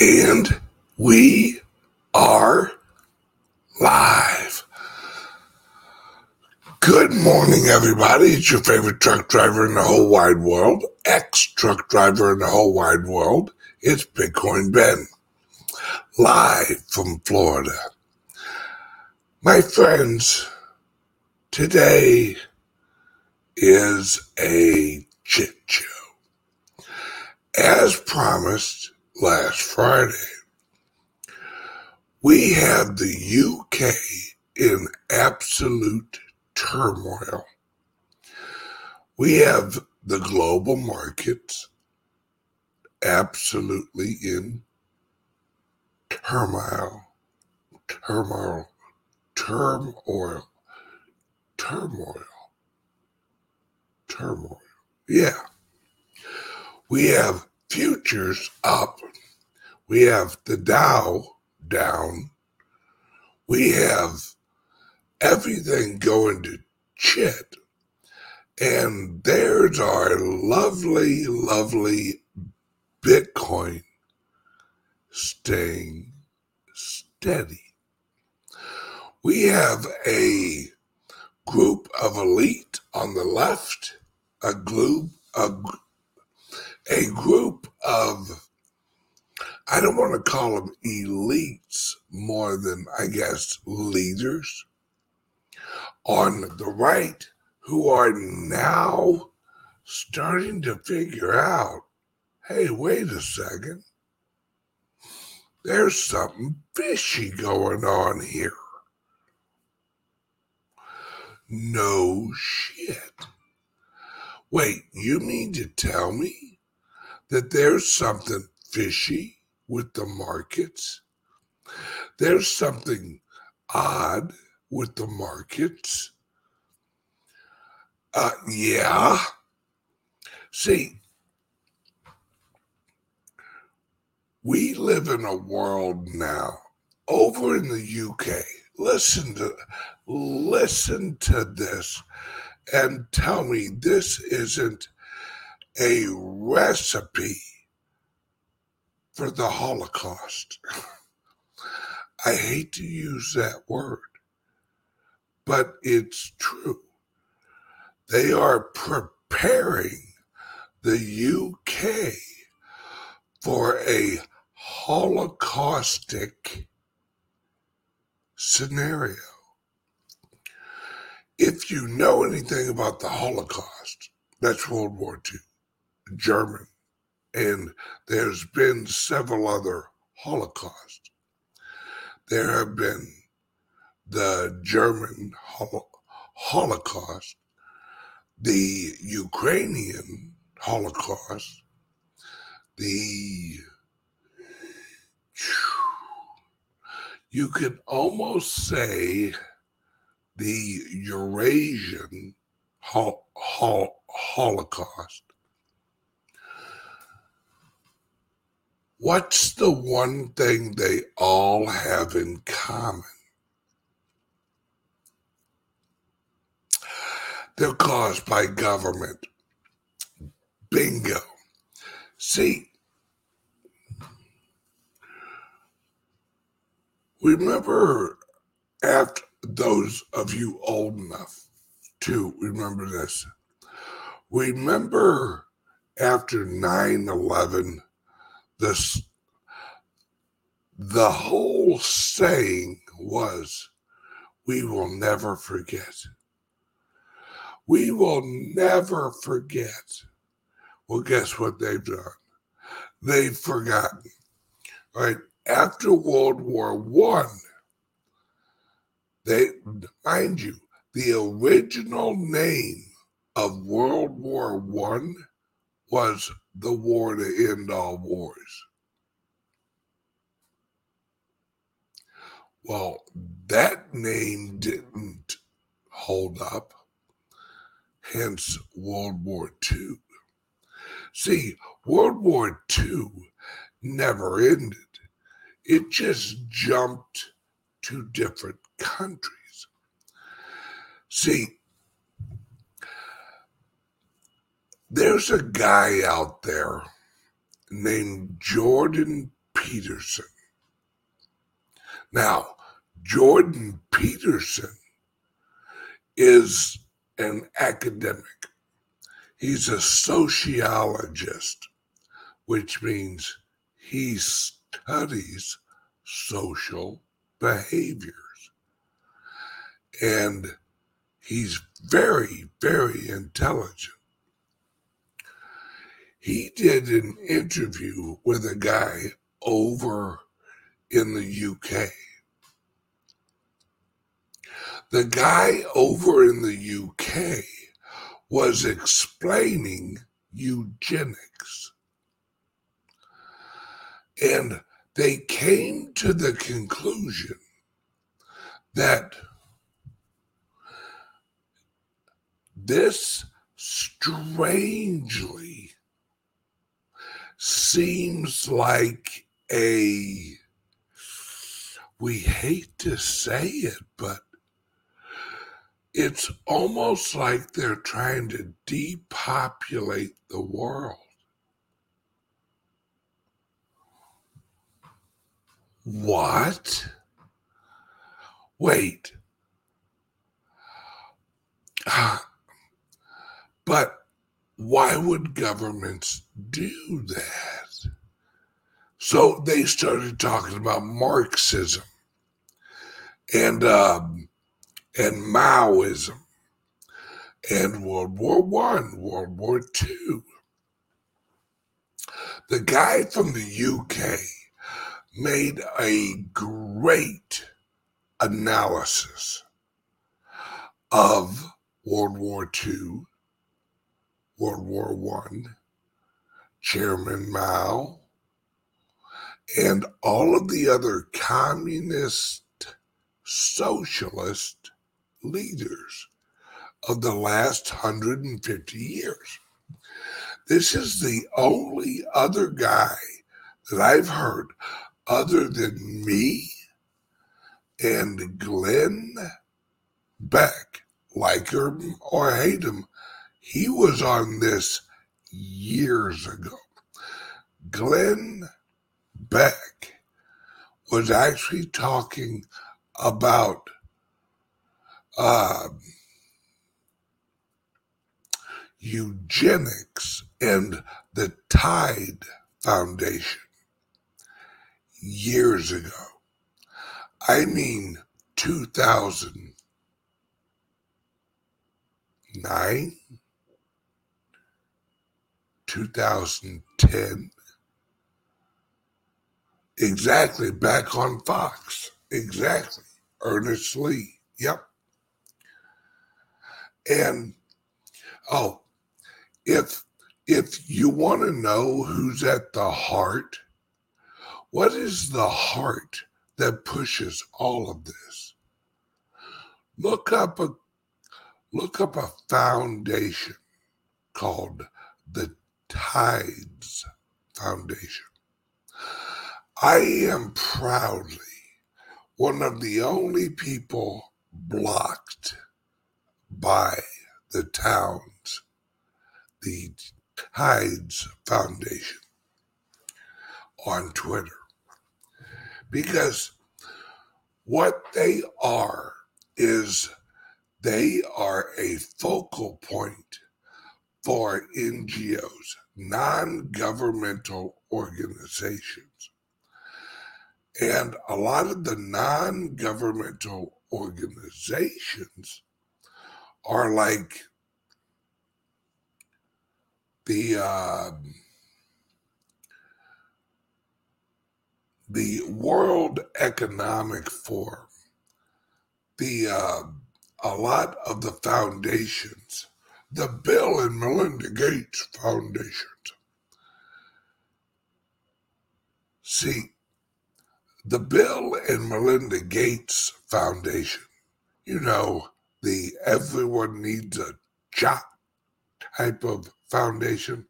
And we are live. Good morning, everybody. It's your favorite truck driver in the whole wide world, ex truck driver in the whole wide world. It's Bitcoin Ben, live from Florida. My friends, today is a chit show. As promised last Friday, we have the UK in absolute turmoil. We have the global markets absolutely in turmoil, turmoil, turmoil, turmoil, turmoil. Yeah. We have futures up. We have the Dow down. We have everything going to shit. And there's our lovely, lovely Bitcoin staying steady. We have a group of elite on the left, a group, a, a group of, I don't want to call them elites more than, I guess, leaders on the right who are now starting to figure out hey, wait a second. There's something fishy going on here. No shit. Wait, you mean to tell me that there's something fishy with the markets? There's something odd with the markets? Uh, yeah. See, we live in a world now over in the UK. Listen to listen to this and tell me this isn't a recipe for the Holocaust. I hate to use that word, but it's true. They are preparing the UK for a holocaustic scenario. If you know anything about the Holocaust, that's World War II, German, and there's been several other Holocausts. There have been the German Holocaust, the Ukrainian Holocaust, the you could almost say the Eurasian hol- hol- Holocaust. What's the one thing they all have in common? They're caused by government. Bingo. See, remember after those of you old enough to remember this, remember after 9 11, this, the whole saying was, we will never forget. We will never forget. Well, guess what they've done? They've forgotten. Right after World War One, they mind you, the original name of World War One was the war to end all wars. Well, that name didn't hold up hence World War II. See, World War II never ended, it just jumped to different countries. See, there's a guy out there named Jordan Peterson. Now, Jordan Peterson is an academic. He's a sociologist, which means he studies social behaviors. And he's very, very intelligent. He did an interview with a guy over in the UK. The guy over in the UK was explaining eugenics. And they came to the conclusion that this strangely seems like a we hate to say it but it's almost like they're trying to depopulate the world What? Wait. but why would governments do that? So they started talking about Marxism and um, and Maoism and World War One, World War Two. The guy from the UK made a great analysis of World War II, World War One, Chairman Mao, and all of the other communist, socialist leaders of the last 150 years. This is the only other guy that I've heard other than me and Glenn Beck, like him or hate him, he was on this years ago. Glenn Beck was actually talking about uh, eugenics and the Tide Foundation years ago. I mean 2009, 2010. Exactly, back on Fox. Exactly. Ernest Lee. Yep. And oh, if if you want to know who's at the heart what is the heart that pushes all of this? Look up a look up a foundation called the Tides Foundation. I am proudly one of the only people blocked by the towns, the Tides Foundation on Twitter because what they are is they are a focal point for NGOs, non governmental organizations. And a lot of the non governmental organizations are like the uh, the World Economic Forum, the uh, a lot of the foundations, the Bill and Melinda Gates Foundation. See, the Bill and Melinda Gates Foundation, you know, the everyone needs a job type of foundation,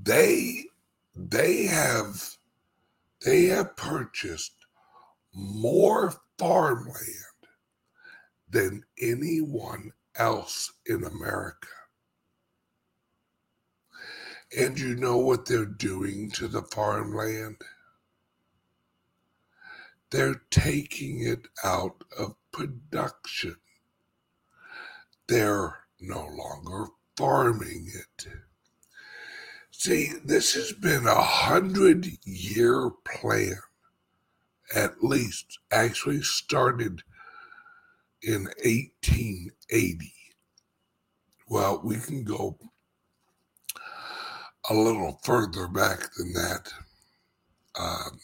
they they have they have purchased more farmland than anyone else in America. And you know what they're doing to the farmland? They're taking it out of production. They're no longer farming it. See, this has been a hundred year plan, at least, actually started in 1880. Well, we can go a little further back than that. Um,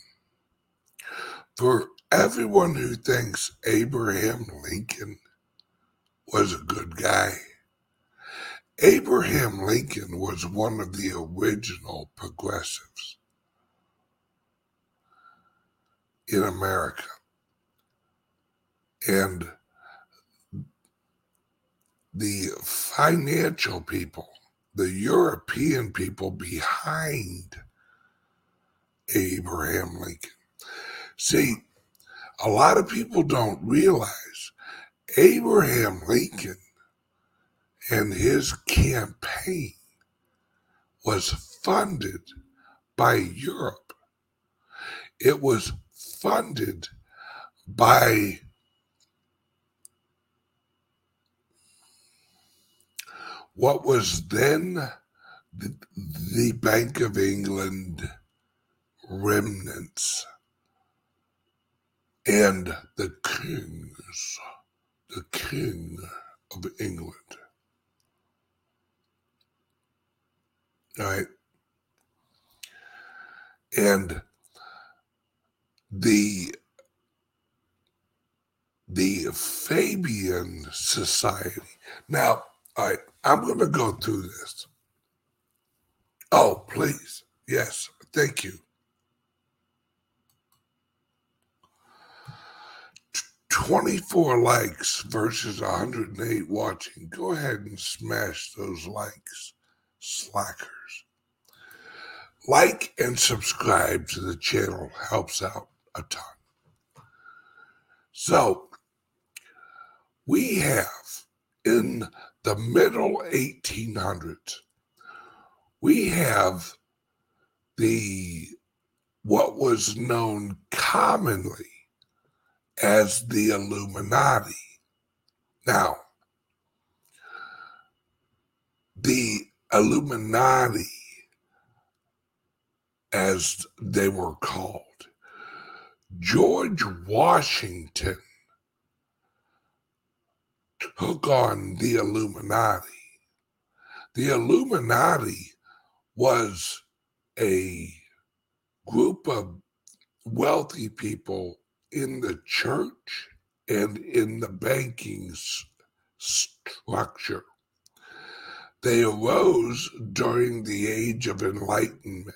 for everyone who thinks Abraham Lincoln was a good guy, Abraham Lincoln was one of the original progressives in America. And the financial people, the European people behind Abraham Lincoln. See, a lot of people don't realize Abraham Lincoln and his campaign was funded by Europe. It was funded by what was then the, the Bank of England remnants and the kings, the king of England. Right? And the the Fabian Society. Now, all right, I'm going to go through this. Oh, please. Yes, thank you. 24 likes versus 108 watching. Go ahead and smash those likes, slackers. Like and subscribe to the channel helps out a ton. So, we have in the middle 1800s, we have the what was known commonly as the Illuminati. Now, the Illuminati, as they were called, George Washington took on the Illuminati. The Illuminati was a group of wealthy people in the church and in the banking structure. They arose during the age of enlightenment.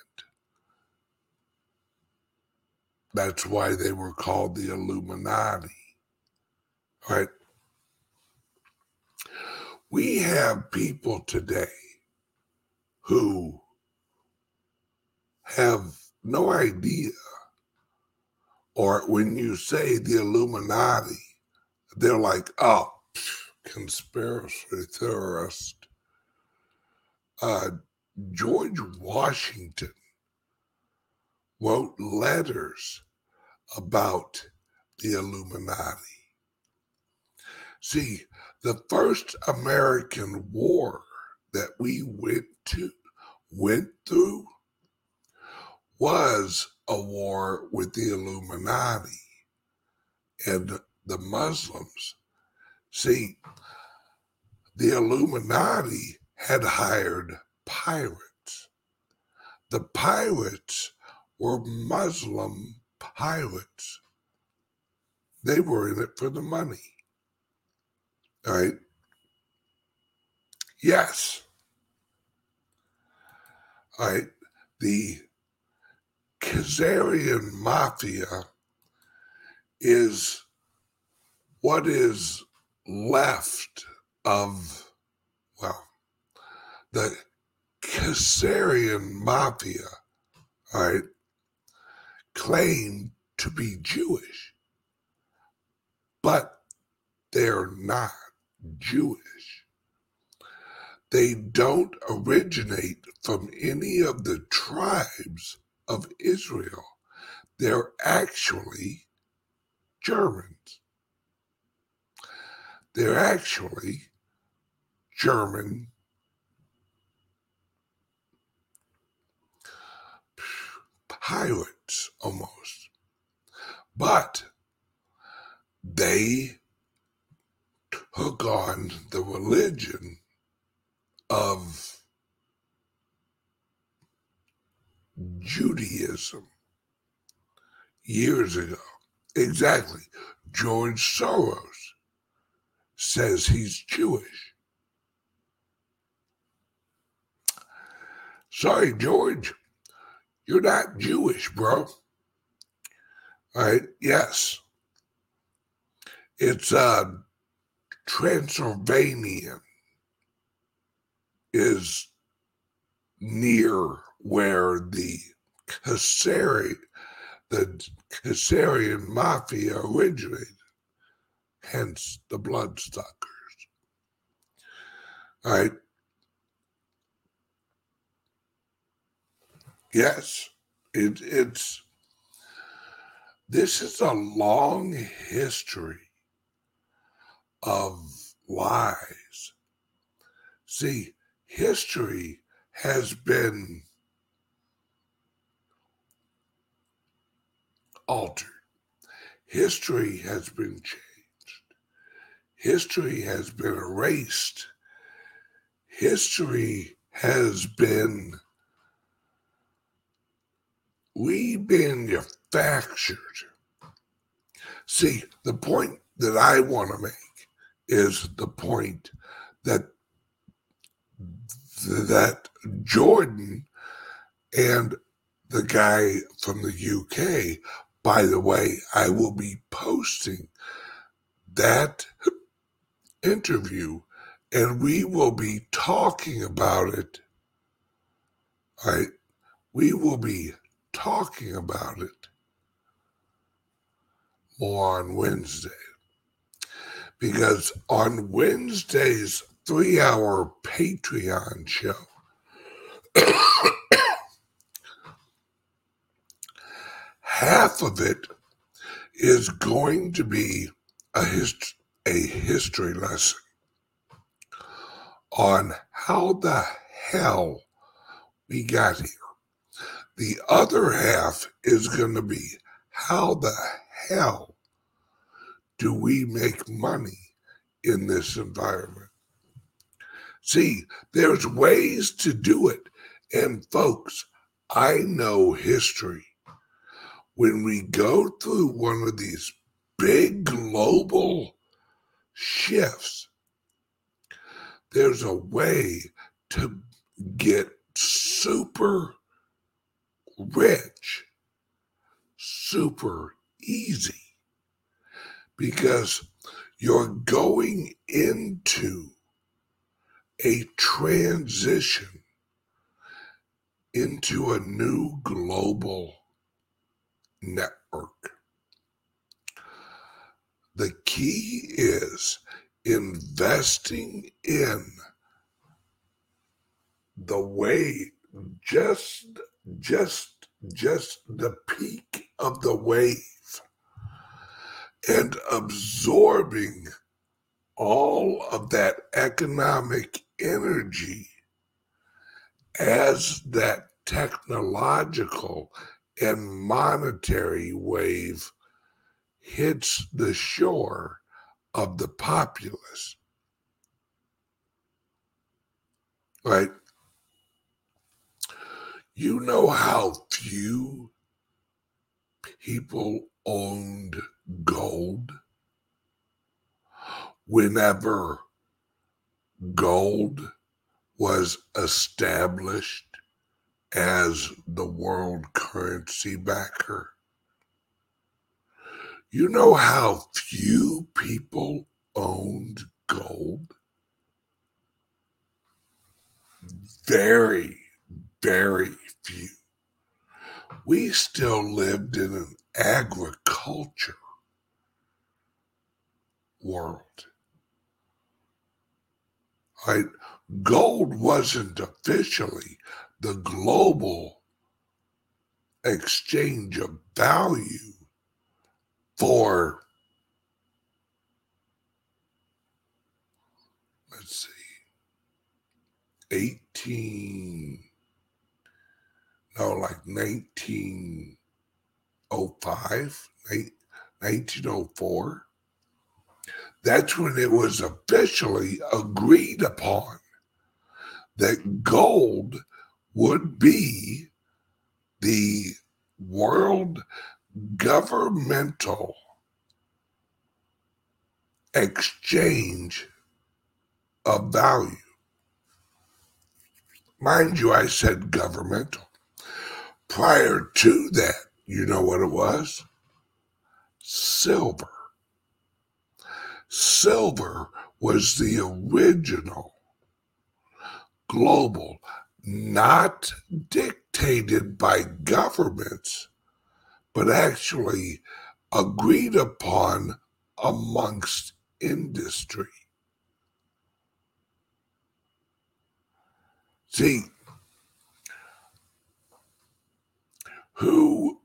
That's why they were called the Illuminati. Right? We have people today who have no idea or when you say the Illuminati, they're like, oh, conspiracy theorist. Uh, George Washington wrote letters about the Illuminati. See, the first American war that we went to went through was a war with the Illuminati and the Muslims. See, the Illuminati had hired pirates. The pirates were Muslim pirates. They were in it for the money. All right? Yes. All right. The Khazarian mafia is what is left of, well, the Khazarian mafia, all right, claim to be Jewish, but they're not Jewish. They don't originate from any of the tribes of Israel. They're actually Germans. They're actually German pirates almost. But they took on the religion of Judaism years ago. Exactly. George Soros says he's Jewish. Sorry, George, you're not Jewish, bro. All right, yes. It's uh Transylvanian is near where the Khazari, the Khazarian mafia originated, hence the Bloodsuckers. All right. Yes, it, it's this is a long history of lies. See, history has been altered. History has been changed. History has been erased. History has been remanufactured. See, the point that I want to make is the point that that Jordan and the guy from the UK, by the way, I will be posting that interview and we will be talking about it. Right? We will be talking about it more on Wednesday because on Wednesday's three hour Patreon show, half of it is going to be a, hist- a history lesson on how the hell we got here. The other half is going to be how the hell do we make money in this environment? See, there's ways to do it. And folks, I know history. When we go through one of these big global shifts, there's a way to get super rich super easy because you're going into a transition into a new global network. The key is investing in the way just just just the peak of the wave and absorbing all of that economic energy as that technological and monetary wave hits the shore of the populace. Right? You know how few people owned gold? Whenever gold was established as the world currency backer, you know how few people owned gold? Very, very few. We still lived in an agriculture world. Right? Gold wasn't officially the global exchange of value for let's see 18 no like 1905 1904 that's when it was officially agreed upon that gold would be the world governmental exchange of value. Mind you, I said governmental. Prior to that, you know what it was? Silver. Silver was the original global, not dictated by governments, but actually agreed upon amongst industry. See, who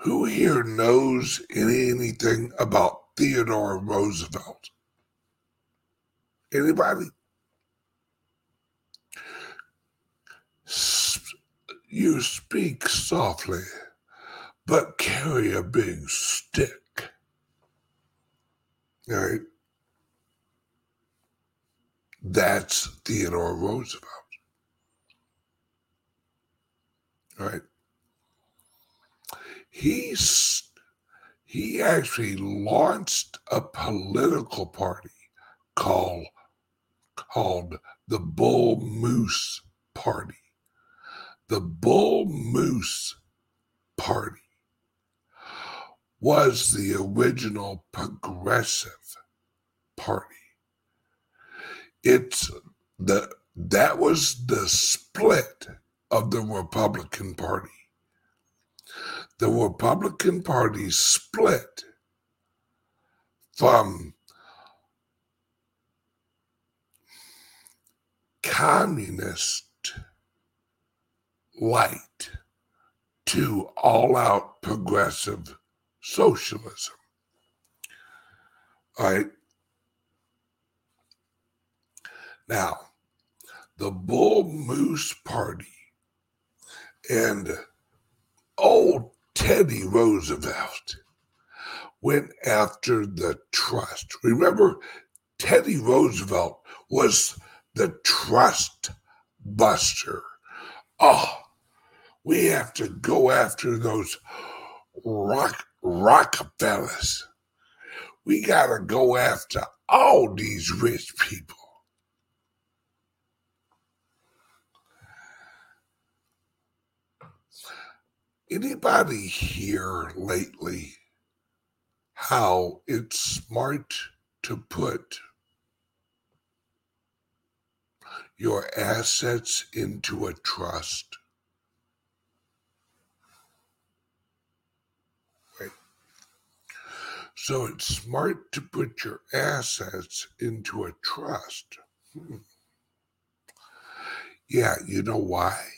who here knows anything about Theodore Roosevelt? Anybody? You speak softly, but carry a big stick. All right? That's Theodore Roosevelt. All right? He's he actually launched a political party called called the Bull Moose Party. The Bull Moose Party was the original progressive party. It's the that was the split of the Republican Party. The Republican Party split from communist light to all out progressive socialism. All right. Now, the Bull Moose Party and old Teddy Roosevelt went after the trust. Remember, Teddy Roosevelt was the trust buster. Oh, we have to go after those rock Rockefellers. We got to go after all these rich people. Anybody hear lately how it's smart to put your assets into a trust? So it's smart to put your assets into a trust. Hmm. Yeah, you know why?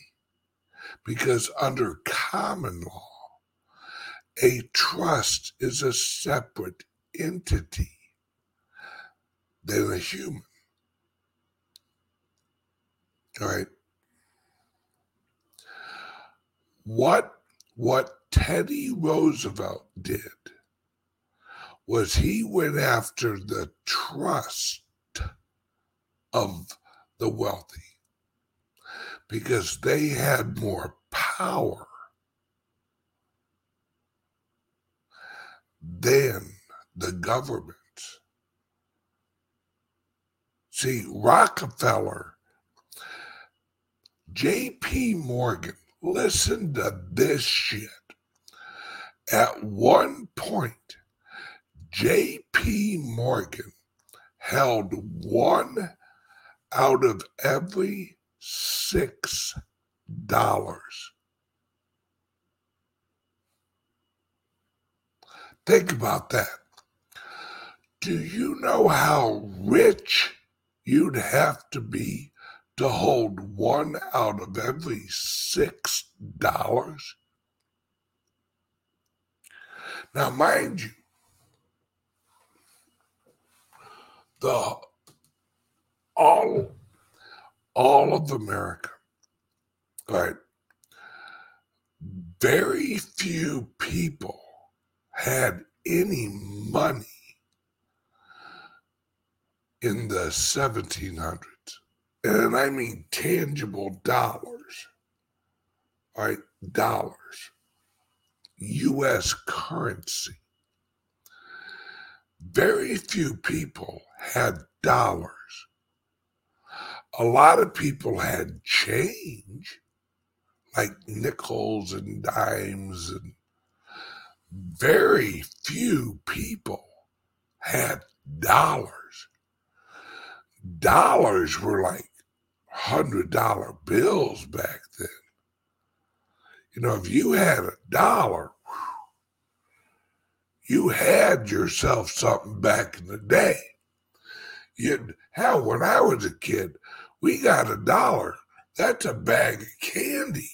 Because under common law, a trust is a separate entity than a human. All right. What what Teddy Roosevelt did was he went after the trust of the wealthy because they had more power then the government. See, Rockefeller, J.P. Morgan, listen to this shit. At one point, J.P. Morgan held one out of every six dollars. Think about that. Do you know how rich you'd have to be to hold one out of every six dollars? Now, mind you, the all all of America, right? Very few people had any money in the 1700s. And I mean tangible dollars, right? Dollars, US currency. Very few people had dollars. A lot of people had change, like nickels and dimes, and very few people had dollars dollars were like hundred dollar bills back then. You know, if you had a dollar, you had yourself something back in the day. You hell, when I was a kid, we got a dollar. That's a bag of candy.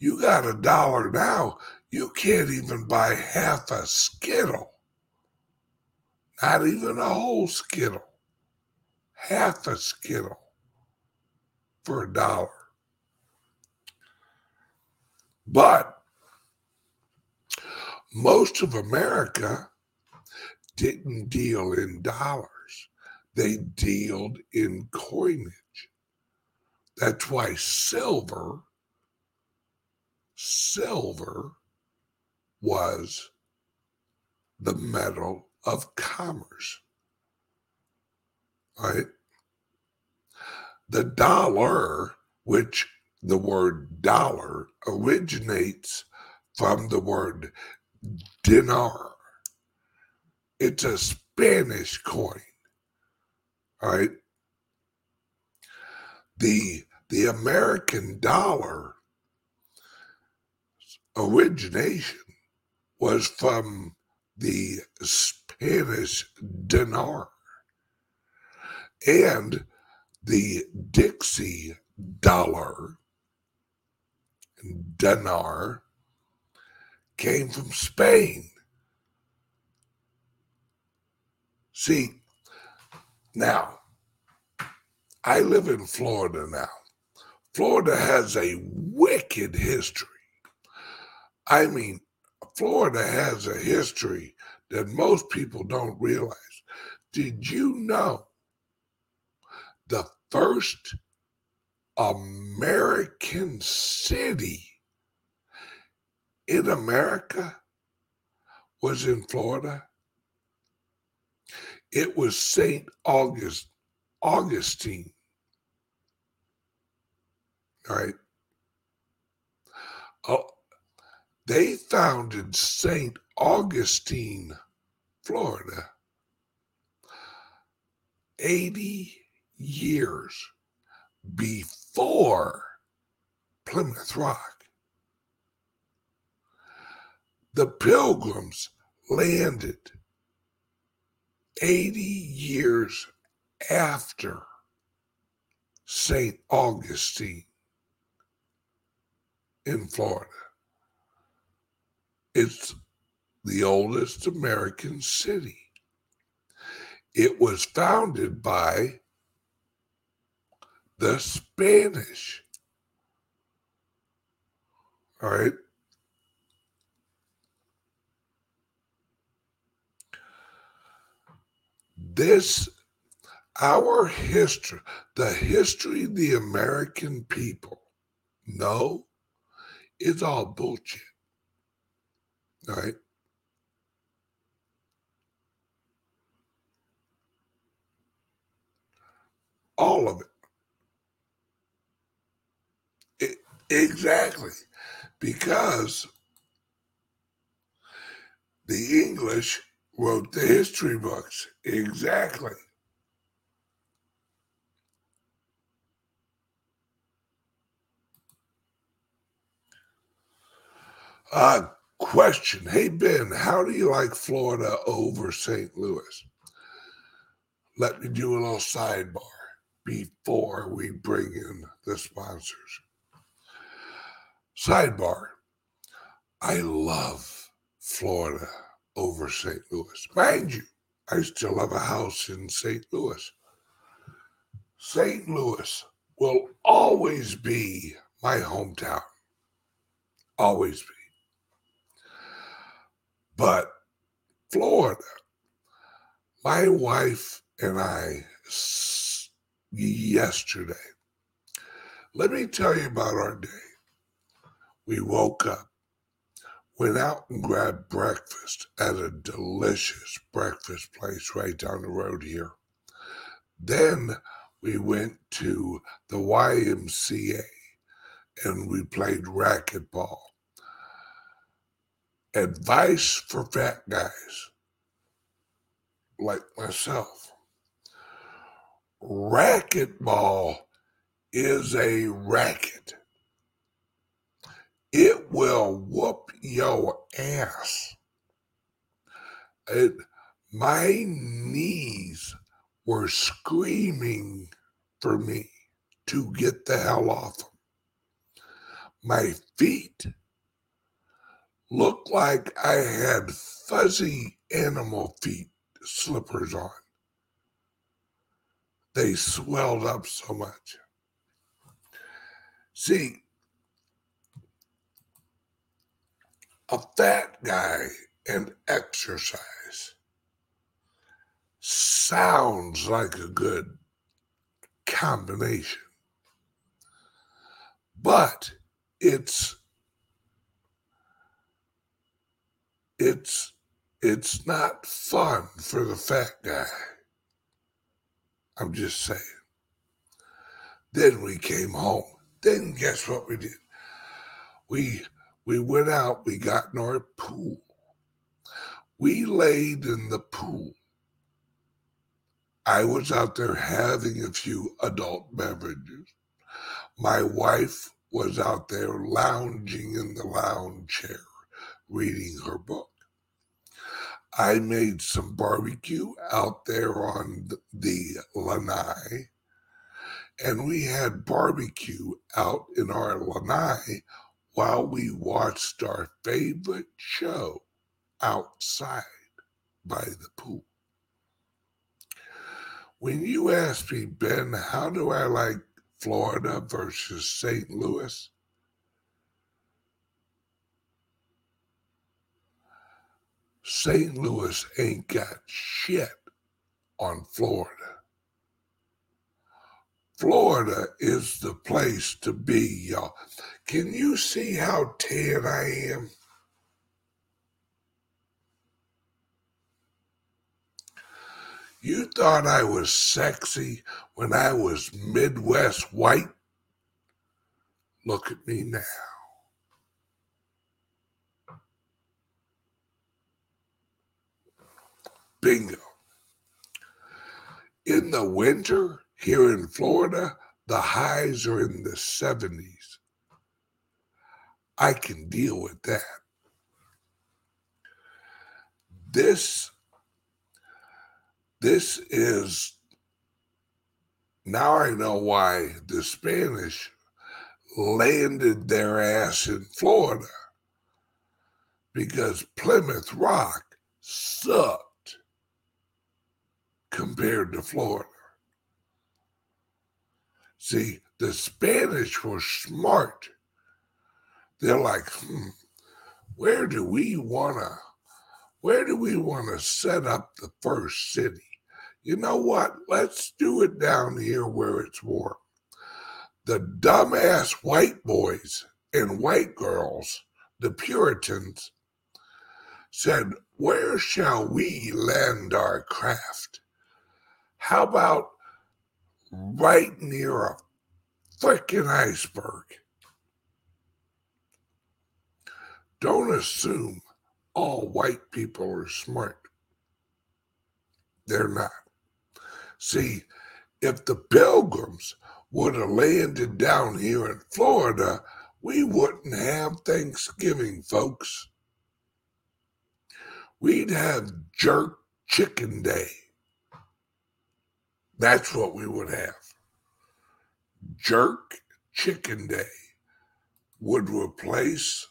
You got a dollar now, you can't even buy half a Skittle. Not even a whole Skittle. Half a Skittle for a dollar. But most of America didn't deal in dollars. They dealed in coinage. That's why silver, silver was the metal of commerce. Right? The dollar, which the word dollar originates from the word dinar. It's a Spanish coin. Right? The the American dollar origination was from the Spanish dinar and the Dixie dollar dinar came from Spain. See, now, I live in Florida now. Florida has a wicked history. I mean, Florida has a history that most people don't realize. Did you know the first American city in America was in Florida? It was St. August, Augustine. All right. Oh, they founded St. Augustine, Florida, 80 years before Plymouth Rock. The pilgrims landed 80 years after St. Augustine in Florida. It's the oldest American city. It was founded by the Spanish. All right. This, our history, the history of the American people, no, it's all bullshit. All right. All of it. it exactly. Because the English wrote the history books. Exactly. Uh, question Hey, Ben, how do you like Florida over St. Louis? Let me do a little sidebar before we bring in the sponsors. Sidebar I love Florida over St. Louis. Mind you, I still have a house in St. Louis. St. Louis will always be my hometown. Always be. But Florida, my wife and I yesterday, let me tell you about our day. We woke up, went out and grabbed breakfast at a delicious breakfast place right down the road here. Then we went to the YMCA and we played racquetball. Advice for fat guys like myself. Racquetball is a racket. It will whoop your ass. It, my knees were screaming for me to get the hell off them. My feet looked like I had fuzzy animal feet slippers on. They swelled up so much. See, a fat guy and exercise sounds like a good combination. But it's it's it's not fun for the fat guy. I'm just saying. Then we came home. Then guess what we did? We we went out, we got in our pool. We laid in the pool. I was out there having a few adult beverages. My wife was out there lounging in the lounge chair, reading her book. I made some barbecue out there on the lanai, and we had barbecue out in our lanai while we watched our favorite show outside by the pool. When you ask me, Ben, how do I like Florida versus St. Louis? St. Louis ain't got shit on Florida. Florida is the place to be, y'all. Can you see how tan I am? You thought I was sexy when I was Midwest white? Look at me now. Bingo. In the winter here in Florida, the highs are in the 70s. I can deal with that. This this is now I know why the Spanish landed their ass in Florida because Plymouth Rock sucked compared to Florida. See, the Spanish were smart. They're like, hmm, where do we want to where do we want to set up the first city? You know what? Let's do it down here where it's warm. The dumbass white boys and white girls, the Puritans, said, Where shall we land our craft? How about right near a freaking iceberg? Don't assume all white people are smart. They're not. See, if the pilgrims would have landed down here in Florida, we wouldn't have Thanksgiving, folks. We'd have jerk chicken day. That's what we would have. jerk chicken day would replace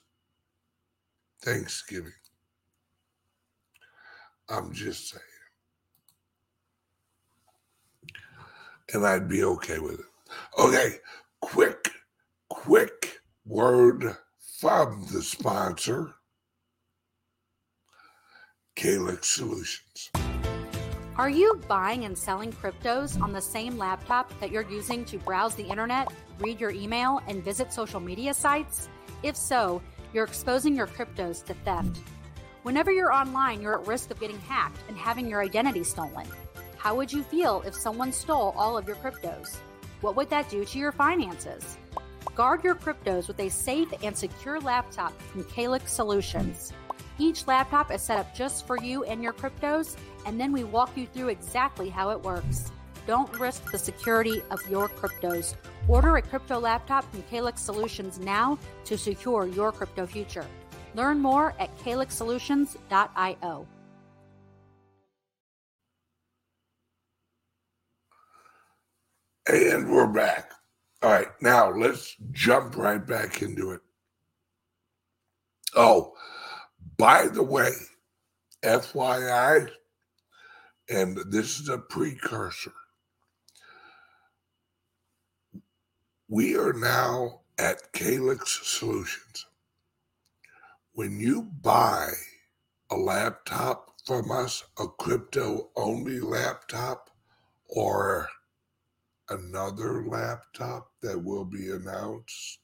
Thanksgiving. I'm just saying. And I'd be okay with it. Okay, quick, quick word from the sponsor, Calyx Solutions. Are you buying and selling cryptos on the same laptop that you're using to browse the internet, read your email, and visit social media sites? If so, you're exposing your cryptos to theft. Whenever you're online, you're at risk of getting hacked and having your identity stolen. How would you feel if someone stole all of your cryptos? What would that do to your finances? Guard your cryptos with a safe and secure laptop from Calyx Solutions. Each laptop is set up just for you and your cryptos, and then we walk you through exactly how it works. Don't risk the security of your cryptos. Order a crypto laptop from Calyx Solutions now to secure your crypto future. Learn more at calyxsolutions.io. And we're back. All right, now let's jump right back into it. Oh, by the way, FYI, and this is a precursor. We are now at Calyx Solutions. When you buy a laptop from us, a crypto only laptop, or another laptop that will be announced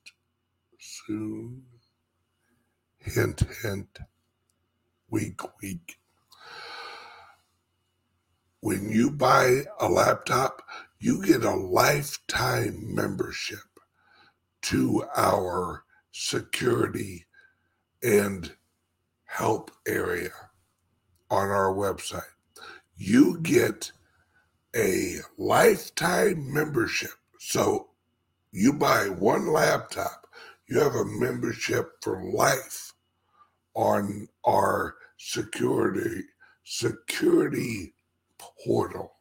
soon. Hint, hint, week, week. When you buy a laptop, you get a lifetime membership to our security and help area on our website. You get a lifetime membership. So you buy one laptop, you have a membership for life on our security security portal.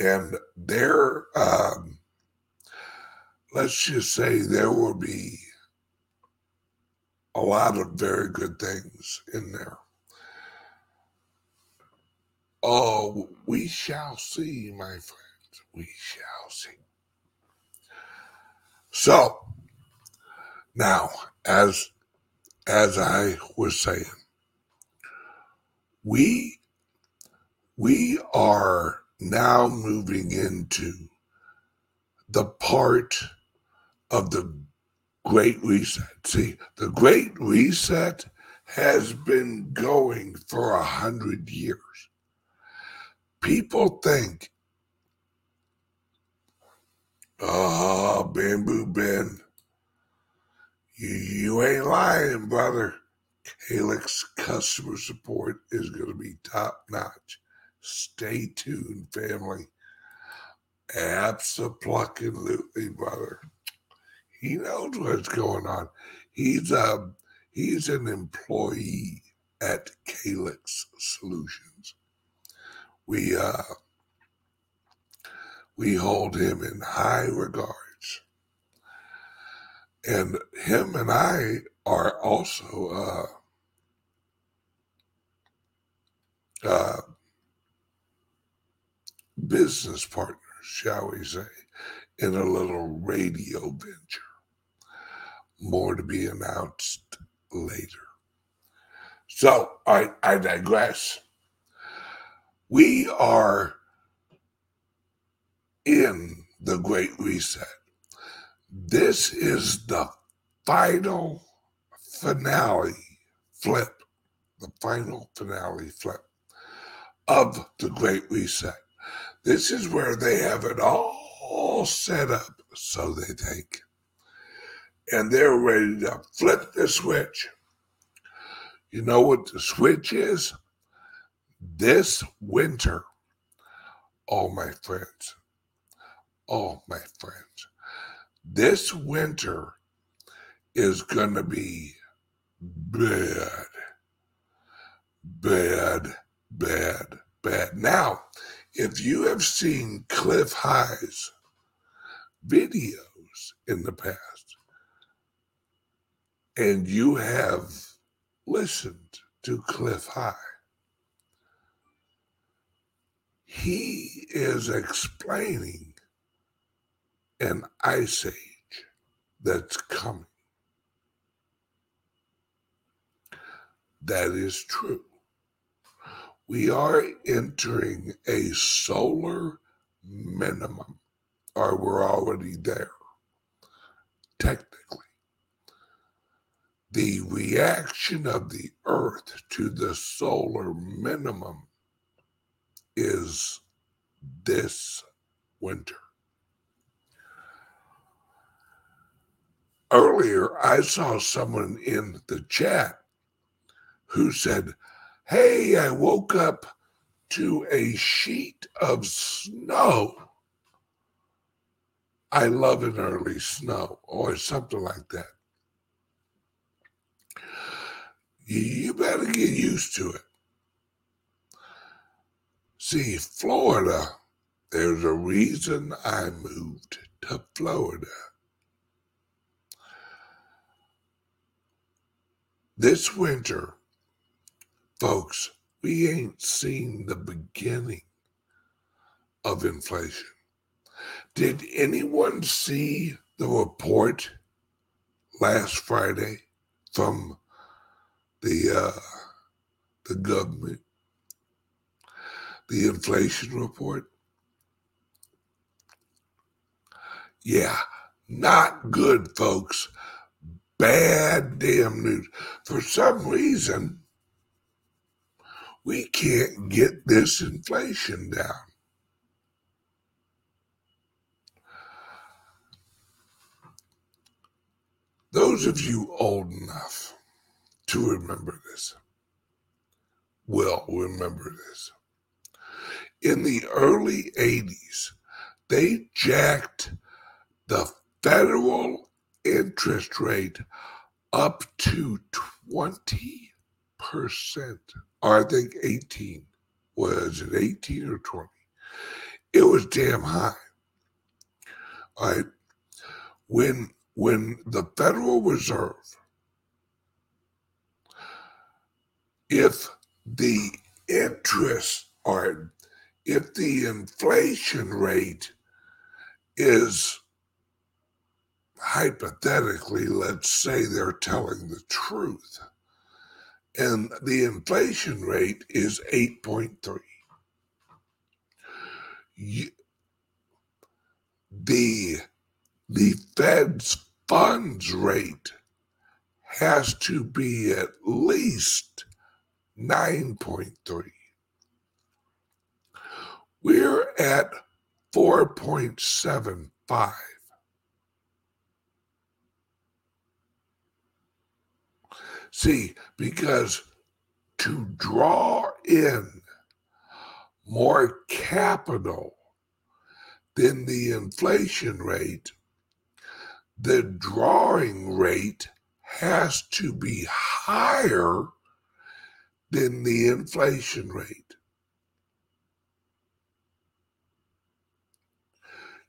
And there um, let's just say there will be a lot of very good things in there. Oh, we shall see, my friends. We shall see. So now, as as I was saying, we we are now moving into the part of the Great Reset. See, the Great Reset has been going for a hundred years people think, oh, Bamboo Ben, you, you ain't lying, brother. Calyx customer support is going to be top notch. Stay tuned, family. Absolutely, brother. He knows what's going on. He's a um, he's an employee at Calyx Solutions we uh, we hold him in high regards. And him and I are also uh, uh, business partners, shall we say, in a little radio venture. More to be announced later. So I, I digress. We are in the Great Reset. This is the final finale flip, the final finale flip of the Great Reset. This is where they have it all set up, so they think. And they're ready to flip the switch. You know what the switch is? this winter, all my friends, all my friends, this winter is going to be bad, bad, bad, bad. Now, if you have seen Cliff Highs videos in the past and you have listened to Cliff High, he is explaining an ice age that's coming. That is true. We are entering a solar minimum, or we're already there, technically. The reaction of the Earth to the solar minimum is this winter. Earlier, I saw someone in the chat who said, Hey, I woke up to a sheet of snow. I love an early snow or something like that. You better get used to it. See, Florida, there's a reason I moved to Florida. This winter, Folks, we ain't seen the beginning of inflation. Did anyone see the report last Friday from the uh, the government? The inflation report? Yeah, not good, folks. Bad damn news. For some reason, we can't get this inflation down. Those of you old enough to remember this will remember this. In the early 80s, they jacked the federal interest rate up to 20 percent or I think 18. Was it 18 or 20? It was damn high. Right. When when the Federal Reserve, if the interest or if the inflation rate is hypothetically, let's say they're telling the truth, and the inflation rate is 8.3. The, the Fed's funds rate has to be at least 9.3. We're at 4.75. See, because to draw in more capital than the inflation rate, the drawing rate has to be higher than the inflation rate.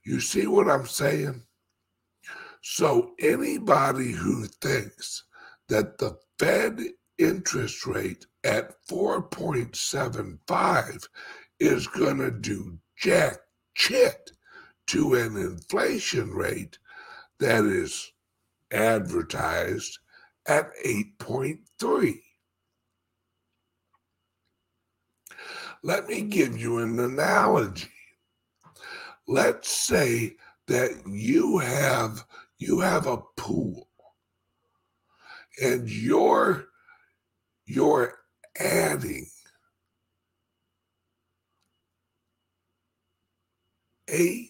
You see what I'm saying? So anybody who thinks that the Fed interest rate at 4.75 is going to do jack shit to an inflation rate that is advertised at 8.3. Let me give you an analogy. Let's say that you have you have a pool and you're you're adding eight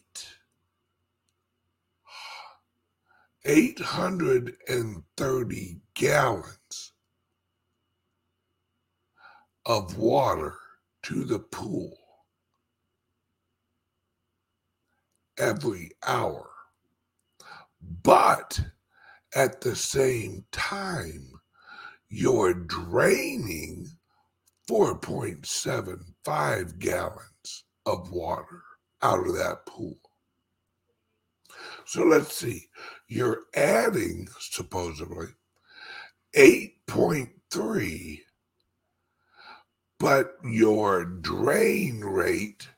830 gallons of water to the pool every hour. But at the same time, you're draining 4.75 gallons of water out of that pool. So let's see. You're adding supposedly 8.3, but your drain rate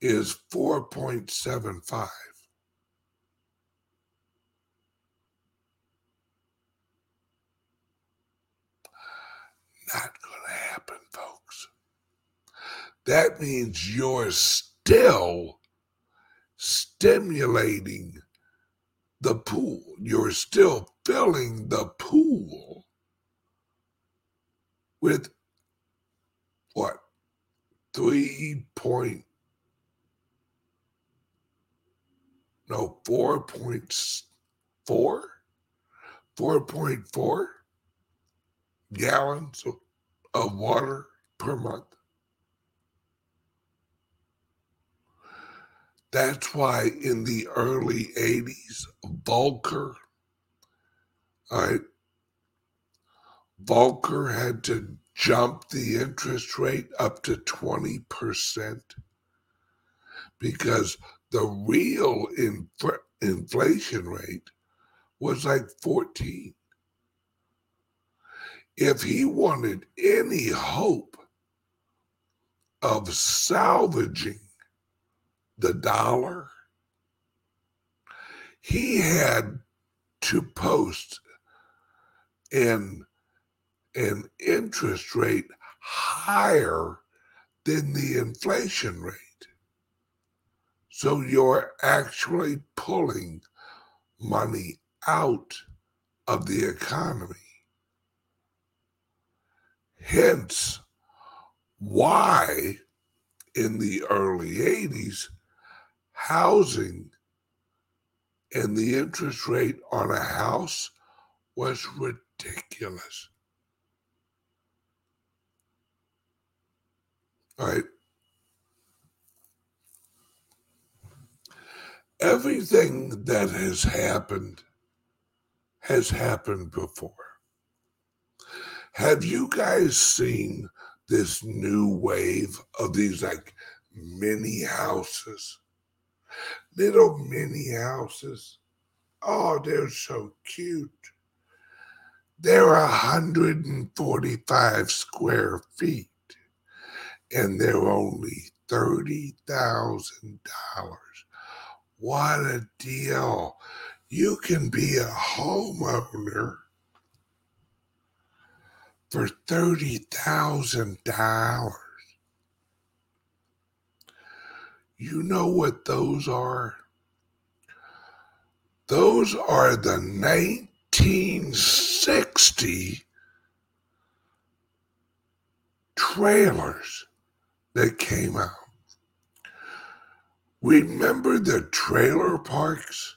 is 4.75. Not going to happen, folks. That means you're still stimulating the pool. You're still filling the pool with what? 3 point no, 4.4? 4.4 gallons of water per month. That's why in the early 80s, Volcker, all right, Volcker had to jump the interest rate up to 20% because the real inf- inflation rate was like 14. If he wanted any hope of salvaging the dollar, he had to post an, an interest rate higher than the inflation rate. So you're actually pulling money out of the economy. Hence, why in the early 80s, housing and the interest rate on a house was ridiculous. All right. everything that has happened has happened before. Have you guys seen this new wave of these like mini houses? Little mini houses. Oh, they're so cute. They're 145 square feet and they're only $30,000. What a deal. You can be a homeowner for $30,000. You know what those are? Those are the 1960 trailers that came out. Remember the trailer parks?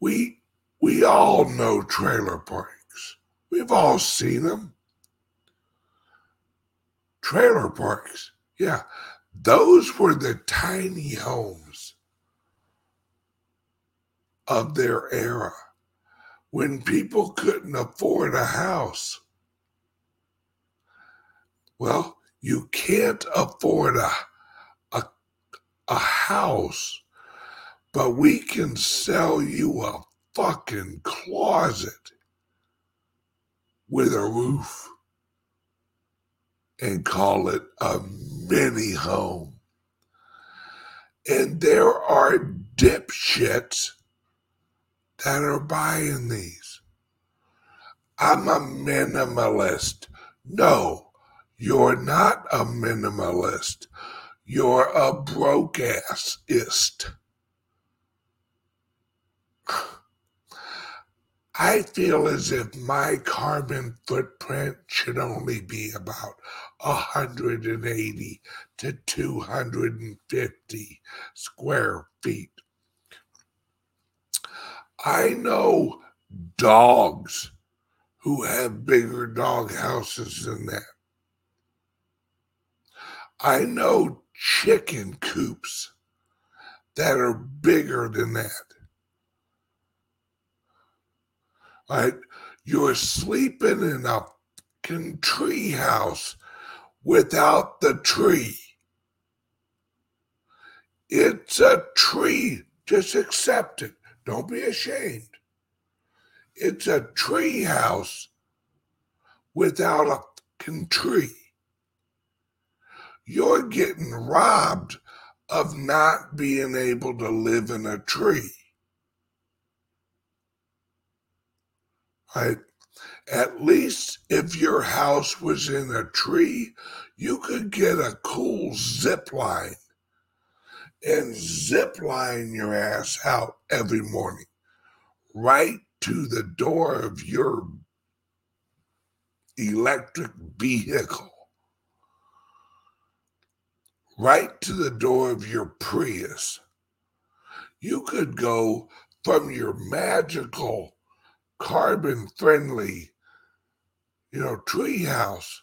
We we all know trailer parks. We've all seen them. Trailer parks. Yeah. Those were the tiny homes of their era when people couldn't afford a house. Well, you can't afford a a a house, but we can sell you a fucking closet with a roof and call it a mini home. And there are dipshits that are buying these. I'm a minimalist. No, you're not a minimalist. You're a broke assist. I feel as if my carbon footprint should only be about 180 to 250 square feet. I know dogs who have bigger dog houses than that. I know chicken coops that are bigger than that. Right? You're sleeping in a fucking tree house without the tree. It's a tree. Just accept it. Don't be ashamed. It's a tree house without a fucking tree. You're getting robbed of not being able to live in a tree. Right? At least if your house was in a tree, you could get a cool zip line and zip line your ass out every morning right to the door of your electric vehicle, right to the door of your Prius. You could go from your magical carbon friendly, you know, treehouse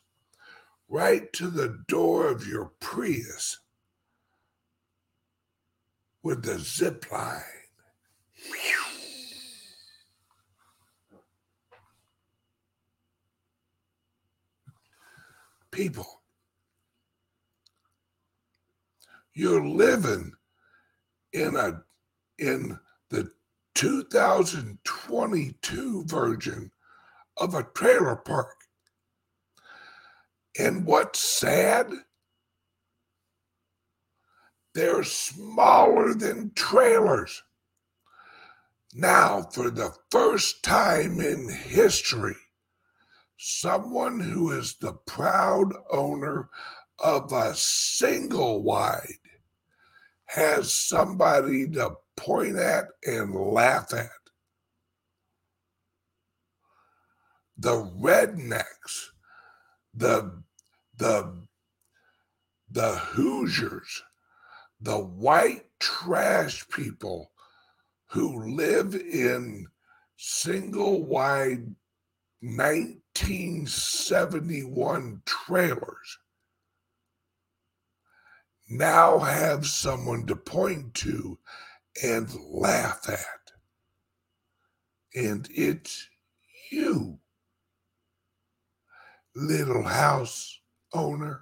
right to the door of your Prius with the zip line. People, you're living in a in the 2022 version of a trailer park. And what's sad? They're smaller than trailers. Now, for the first time in history, someone who is the proud owner of a single wide has somebody to point at and laugh at. The rednecks, the the the Hoosiers, the white trash people who live in single wide 1971 trailers now have someone to point to and laugh at. And it's you, little house owner.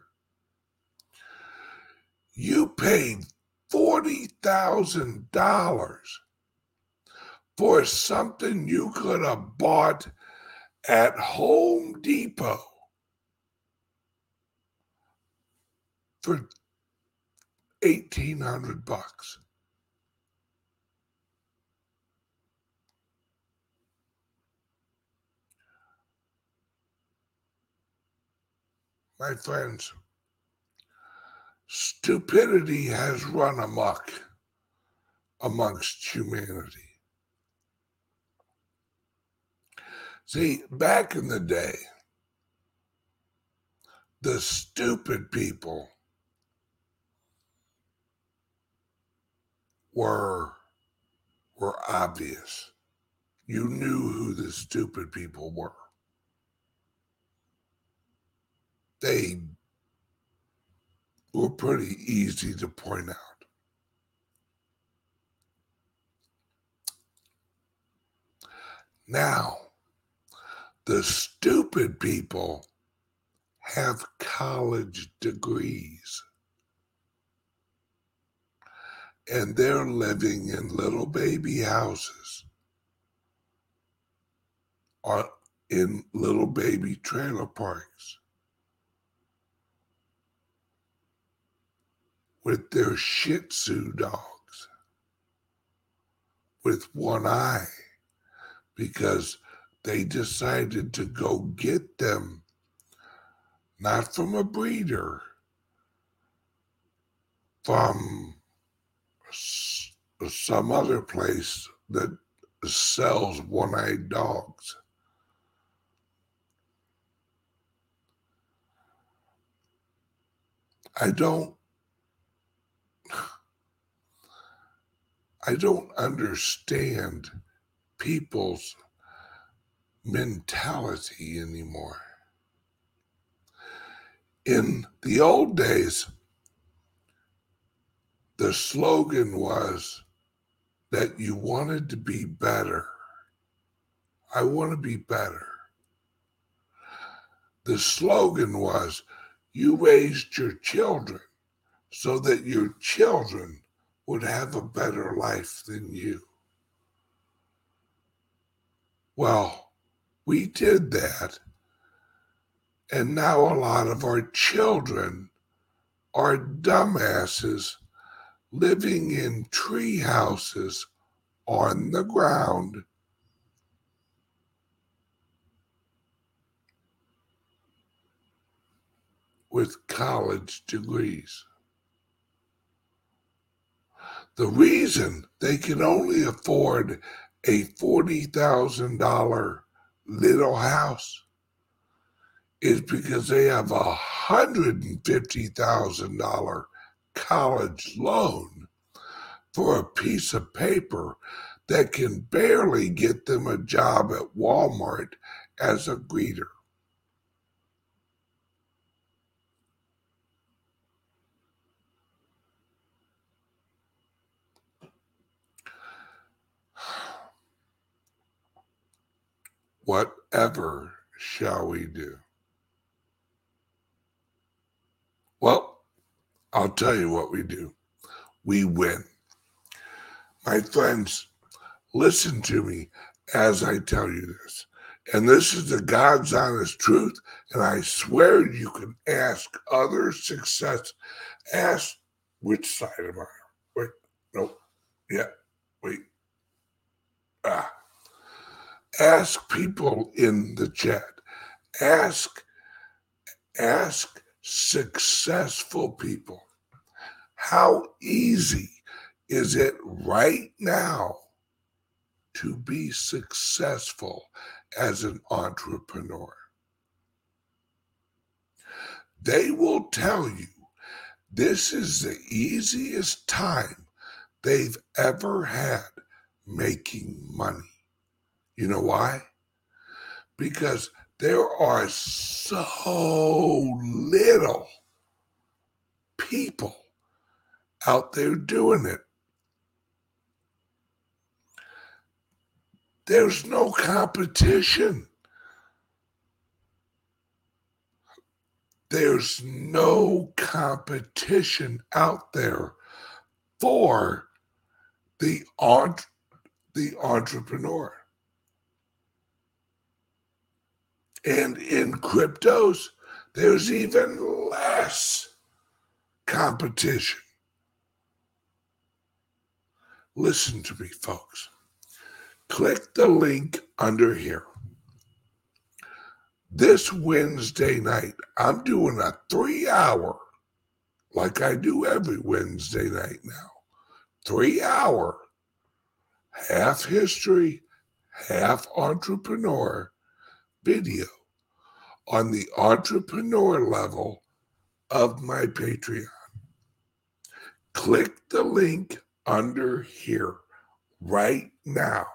You paid $40,000 for something you could have bought at Home Depot for 1800 bucks. My friends, stupidity has run amok amongst humanity. See, back in the day, the stupid people were were obvious. You knew who the stupid people were. They were pretty easy to point out. Now, the stupid people have college degrees and they're living in little baby houses or in little baby trailer parks with their Shih Tzu dogs with one eye because they decided to go get them not from a breeder, from some other place that sells one eyed dogs. I don't I don't understand people's mentality anymore. In the old days, the slogan was that you wanted to be better. I want to be better. The slogan was you raised your children so that your children would have a better life than you. Well, we did that. And now a lot of our children are dumbasses living in tree houses on the ground. With college degrees. The reason they can only afford a $40,000 little house is because they have a $150,000 college loan for a piece of paper that can barely get them a job at Walmart as a greeter. Whatever shall we do? Well, I'll tell you what we do. We win. My friends, listen to me as I tell you this. And this is the God's honest truth. And I swear you can ask other success. Ask which side am I? Wait, nope. Yeah, wait. Ah. Ask people in the chat. Ask, ask successful people. How easy is it right now to be successful as an entrepreneur? They will tell you this is the easiest time they've ever had making money. You know why? Because there are so little people out there doing it. There's no competition. There's no competition out there for the, the entrepreneur. And in cryptos, there's even less competition. Listen to me, folks. Click the link under here. This Wednesday night, I'm doing a three hour, like I do every Wednesday night now. Three hour, half history, half entrepreneur video on the entrepreneur level of my Patreon. Click the link under here right now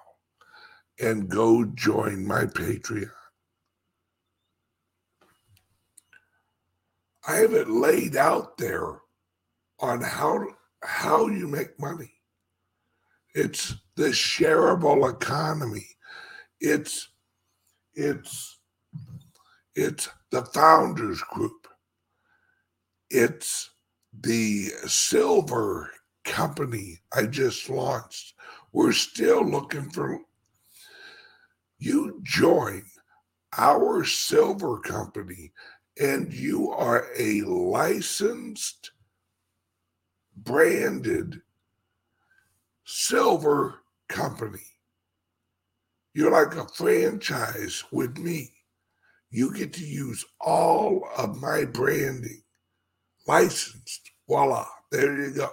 and go join my Patreon. I have it laid out there on how how you make money. It's the shareable economy. It's it's it's the founders group. It's the silver company I just launched. We're still looking for you join our silver company and you are a licensed branded silver company you're like a franchise with me. You get to use all of my branding, licensed. Voila, there you go.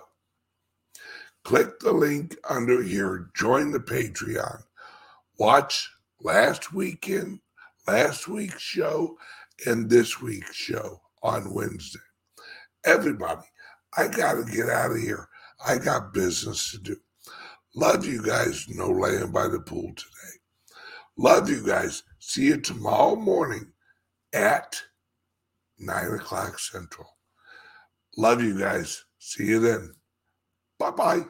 Click the link under here, join the Patreon, watch last weekend, last week's show, and this week's show on Wednesday. Everybody, I got to get out of here. I got business to do. Love you guys. No laying by the pool today. Love you guys. See you tomorrow morning at 9 o'clock Central. Love you guys. See you then. Bye bye.